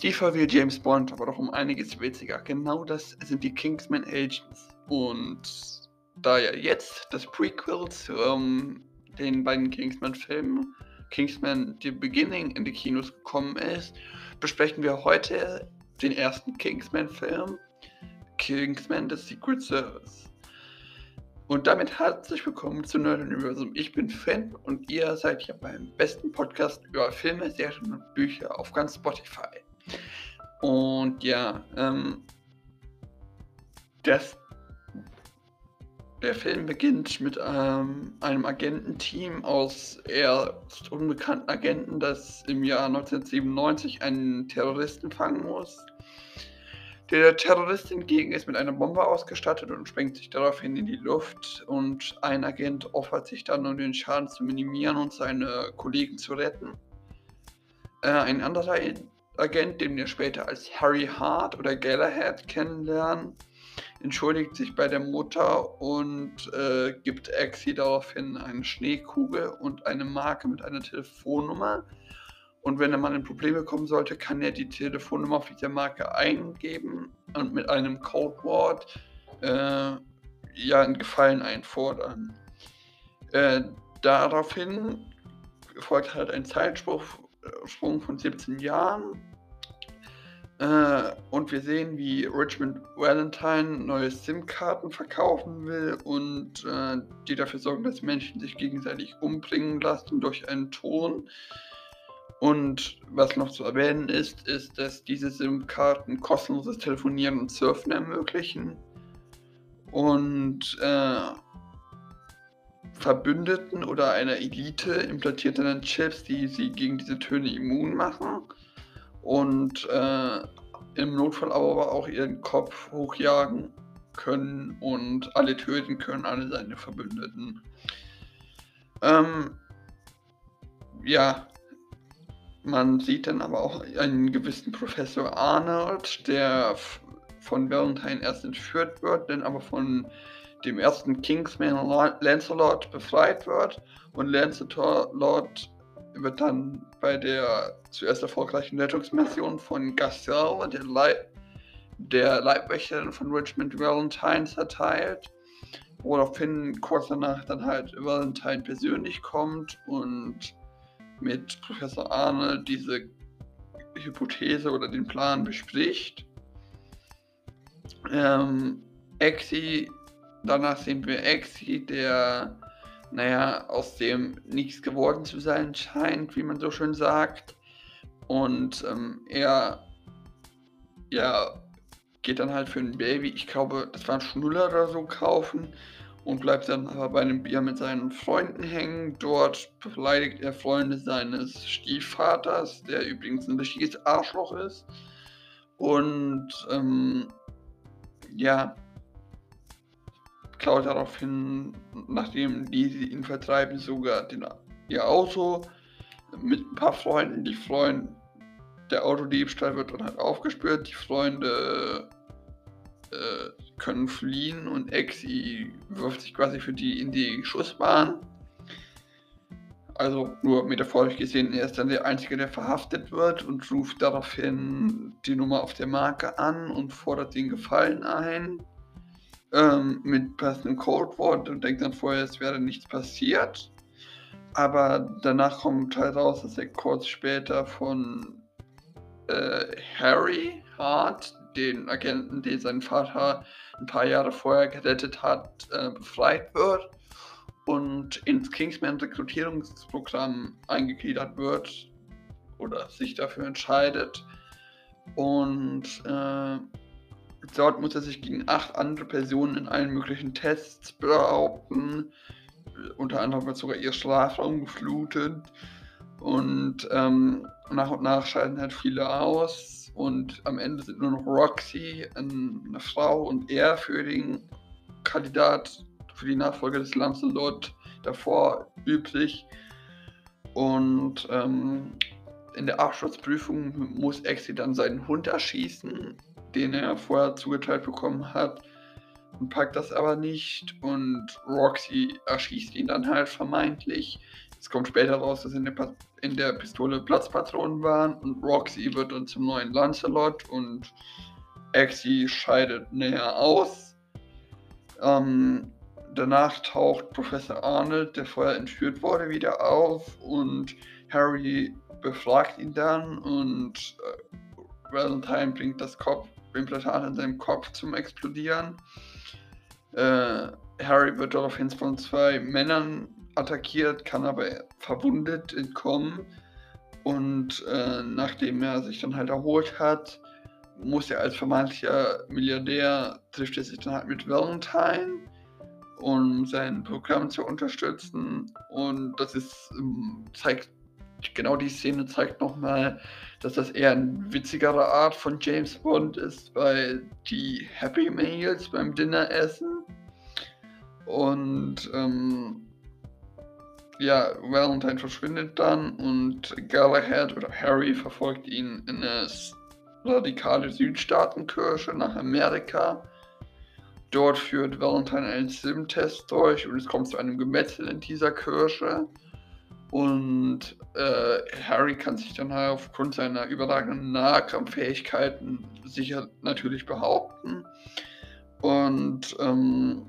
tiefer wie James Bond, aber doch um einiges witziger. Genau das sind die Kingsman Agents. Und da ja jetzt das Prequel zu um, den beiden Kingsman-Filmen, Kingsman The Beginning, in die Kinos gekommen ist, besprechen wir heute den ersten Kingsman-Film, Kingsman The Secret Service. Und damit herzlich willkommen zu Nerd Universum. Ich bin Fan und ihr seid hier beim besten Podcast über Filme, Serien und Bücher auf ganz Spotify. Und ja, ähm, das, der Film beginnt mit ähm, einem Agententeam aus erst unbekannten Agenten, das im Jahr 1997 einen Terroristen fangen muss. Der Terrorist hingegen ist mit einer Bombe ausgestattet und sprengt sich daraufhin in die Luft und ein Agent opfert sich dann, um den Schaden zu minimieren und seine Kollegen zu retten. Äh, ein anderer Agent, den wir später als Harry Hart oder Galahad kennenlernen, entschuldigt sich bei der Mutter und äh, gibt Exi daraufhin eine Schneekugel und eine Marke mit einer Telefonnummer, und wenn er mal in Probleme kommen sollte, kann er die Telefonnummer auf dieser Marke eingeben und mit einem Codewort äh, ja einen Gefallen einfordern. Äh, daraufhin folgt halt ein Zeitsprung von 17 Jahren. Äh, und wir sehen, wie Richmond Valentine neue SIM-Karten verkaufen will und äh, die dafür sorgen, dass Menschen sich gegenseitig umbringen lassen durch einen Ton. Und was noch zu erwähnen ist, ist, dass diese SIM-Karten kostenloses Telefonieren und Surfen ermöglichen. Und äh, Verbündeten oder einer Elite implantiert dann Chips, die sie gegen diese Töne immun machen. Und äh, im Notfall aber auch ihren Kopf hochjagen können und alle töten können, alle seine Verbündeten. Ähm, ja, man sieht dann aber auch einen gewissen Professor Arnold, der von Valentine erst entführt wird, dann aber von dem ersten Kingsman Lancelot befreit wird. Und Lancelot wird dann bei der zuerst erfolgreichen Rettungsmission von Gastel, der, Leib der Leibwächterin von Richmond Valentine, zerteilt. Woraufhin kurz danach dann halt Valentine persönlich kommt und mit Professor Arne diese Hypothese oder den Plan bespricht. Ähm, Exi, danach sehen wir Exi, der, naja, aus dem nichts geworden zu sein scheint, wie man so schön sagt. Und ähm, er, ja, geht dann halt für ein Baby, ich glaube, das war ein Schnuller oder so, kaufen und bleibt dann aber bei einem Bier mit seinen Freunden hängen. Dort beleidigt er Freunde seines Stiefvaters, der übrigens ein richtiges Arschloch ist. Und ähm, ja, klaut daraufhin, nachdem die ihn vertreiben, sogar den, ihr Auto mit ein paar Freunden. Die Freunde, der Autodiebstahl wird dann halt aufgespürt. Die Freunde äh, können fliehen und Exi wirft sich quasi für die in die Schussbahn. Also nur metaphorisch gesehen, er ist dann der Einzige, der verhaftet wird und ruft daraufhin die Nummer auf der Marke an und fordert den Gefallen ein. Ähm, mit passendem Codewort und denkt dann vorher, es wäre nichts passiert. Aber danach kommt halt raus, dass er kurz später von äh, Harry Hart, den Agenten, den sein Vater ein paar Jahre vorher gerettet hat, äh, befreit wird und ins Kingsman Rekrutierungsprogramm eingegliedert wird oder sich dafür entscheidet. Und äh, dort muss er sich gegen acht andere Personen in allen möglichen Tests behaupten. Unter anderem wird sogar ihr Schlafraum geflutet. Und ähm, nach und nach scheiden halt viele aus und am Ende sind nur noch Roxy, eine Frau und er für den Kandidat für die Nachfolge des Lancelot davor üblich. Und ähm, in der Abschlussprüfung muss Exi dann seinen Hund erschießen, den er vorher zugeteilt bekommen hat. und packt das aber nicht und Roxy erschießt ihn dann halt vermeintlich. Es kommt später raus, dass in der, in der Pistole Platzpatronen waren und Roxy wird dann zum neuen Lancelot und Exy scheidet näher aus. Ähm, danach taucht Professor Arnold, der vorher entführt wurde, wieder auf und Harry befragt ihn dann und äh, Valentine bringt das Kopfimplantat in seinem Kopf zum Explodieren. Äh, Harry wird daraufhin von zwei Männern attackiert, kann aber verwundet entkommen. Und äh, nachdem er sich dann halt erholt hat, muss er als vermeintlicher Milliardär, trifft er sich dann halt mit Valentine, um sein Programm zu unterstützen. Und das ist, ähm, zeigt, genau die Szene zeigt nochmal, dass das eher eine witzigere Art von James Bond ist, weil die Happy Meals beim Dinner essen. Und ähm, ja, Valentine verschwindet dann und Galahad oder Harry verfolgt ihn in eine radikale Südstaatenkirche nach Amerika. Dort führt Valentine einen Sim-Test durch und es kommt zu einem Gemetzel in dieser Kirche. Und äh, Harry kann sich dann halt aufgrund seiner überragenden Nahkampffähigkeiten sicher natürlich behaupten. Und ähm,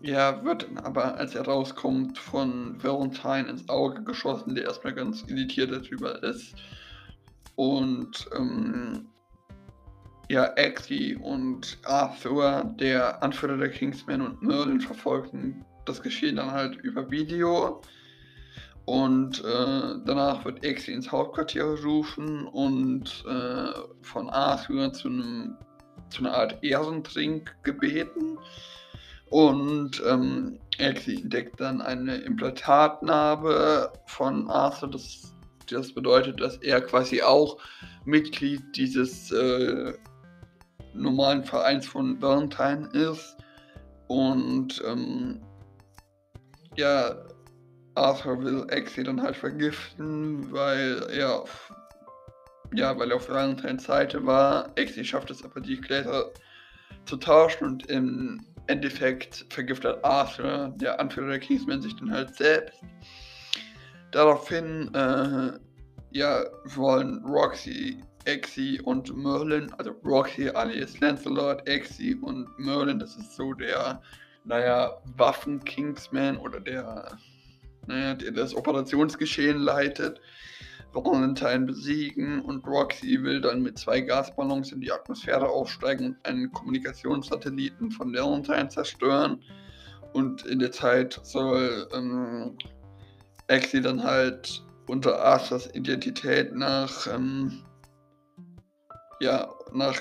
ja, wird dann aber, als er rauskommt, von Valentine ins Auge geschossen, der erstmal ganz irritiert darüber ist. Und ähm, ja, Exy und Arthur, der Anführer der Kingsmen und Merlin verfolgen das Geschehen dann halt über Video. Und äh, danach wird Exy ins Hauptquartier gerufen und äh, von Arthur zu, einem, zu einer Art Ehrentrink gebeten. Und ähm, Exi entdeckt dann eine Implantatnarbe von Arthur. Das, das bedeutet, dass er quasi auch Mitglied dieses äh, normalen Vereins von Valentine ist. Und ähm, ja, Arthur will Exi dann halt vergiften, weil er auf, ja, weil er auf Valentines Seite war. Exi schafft es aber, die Gläser zu tauschen und im Endeffekt vergiftet Arthur, der Anführer der Kingsmen, sich dann halt selbst. Daraufhin, äh, ja, wollen Roxy, Exy und Merlin, also Roxy alias Lancelot, Exy und Merlin, das ist so der, naja, Waffen-Kingsman oder der, naja, der das Operationsgeschehen leitet. Valentine besiegen und Roxy will dann mit zwei Gasballons in die Atmosphäre aufsteigen und einen Kommunikationssatelliten von Valentine zerstören. Und in der Zeit soll ähm, Exy dann halt unter Arthurs Identität nach, ähm, ja, nach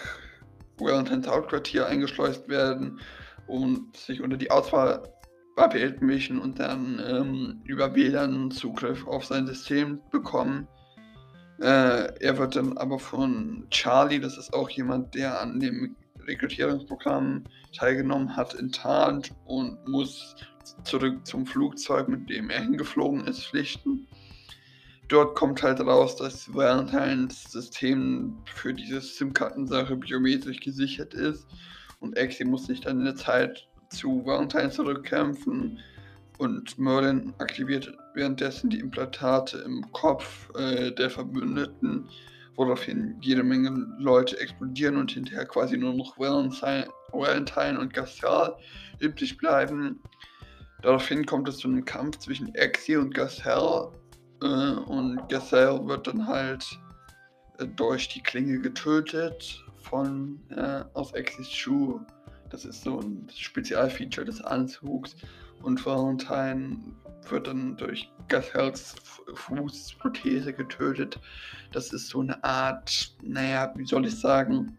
Valentines Hauptquartier eingeschleust werden und sich unter die Auswahl Welt mischen und dann ähm, über WLAN Zugriff auf sein System bekommen. Äh, er wird dann aber von Charlie, das ist auch jemand, der an dem Rekrutierungsprogramm teilgenommen hat, enttarnt und muss zurück zum Flugzeug, mit dem er hingeflogen ist, pflichten. Dort kommt halt raus, dass Valentines System für diese SIM-Karten-Sache biometrisch gesichert ist und Exi muss sich dann in der Zeit zu Valentine zurückkämpfen und Merlin aktiviert währenddessen die Implantate im Kopf äh, der Verbündeten, woraufhin jede Menge Leute explodieren und hinterher quasi nur noch Valentine, Valentine und Gastel übrig bleiben. Daraufhin kommt es zu einem Kampf zwischen Exi und Gastel äh, und Gastel wird dann halt äh, durch die Klinge getötet von äh, aus Exis Schuh. Das ist so ein Spezialfeature des Anzugs und Valentine wird dann durch Gathels Fußprothese getötet. Das ist so eine Art, naja, wie soll ich sagen,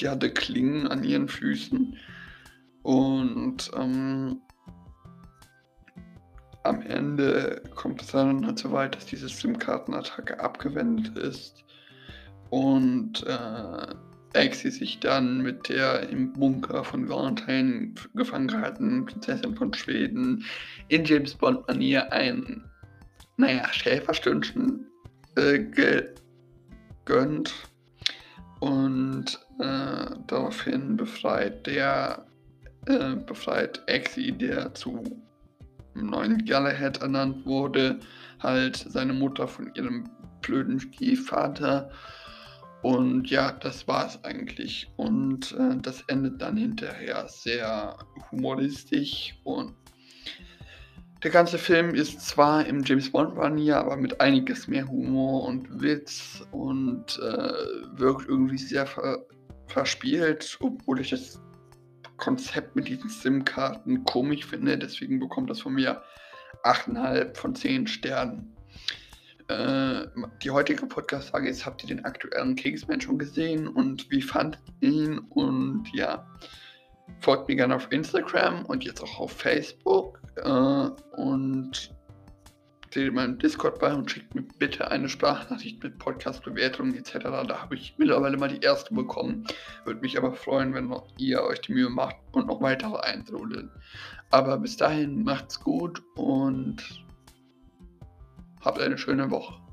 die hatte Klingen an ihren Füßen. Und ähm, am Ende kommt es dann halt so weit, dass diese SIM-Kartenattacke abgewendet ist. Und äh, Exi sich dann mit der im Bunker von Valentine gefangen gehaltenen Prinzessin von Schweden in James Bond-Manier ein, naja, Schäferstündchen äh, gegönnt. und äh, daraufhin befreit der äh, befreit Exi, der zu neuen Galahad ernannt wurde, halt seine Mutter von ihrem blöden Stiefvater. Und ja, das war es eigentlich. Und äh, das endet dann hinterher sehr humoristisch. Und der ganze Film ist zwar im James Bond Manier, aber mit einiges mehr Humor und Witz und äh, wirkt irgendwie sehr ver verspielt, obwohl ich das Konzept mit diesen SIM-Karten komisch finde. Deswegen bekommt das von mir 8,5 von 10 Sternen. Äh, die heutige Podcast-Frage ist: Habt ihr den aktuellen Kingsman schon gesehen und wie fandet ihr ihn? Und ja, folgt mir gerne auf Instagram und jetzt auch auf Facebook. Äh, und seht meinem Discord bei und schickt mir bitte eine Sprachnachricht mit Podcast-Bewertungen etc. Da habe ich mittlerweile mal die erste bekommen. Würde mich aber freuen, wenn ihr euch die Mühe macht und noch weitere eintrudeln. Aber bis dahin macht's gut und Habt eine schöne Woche.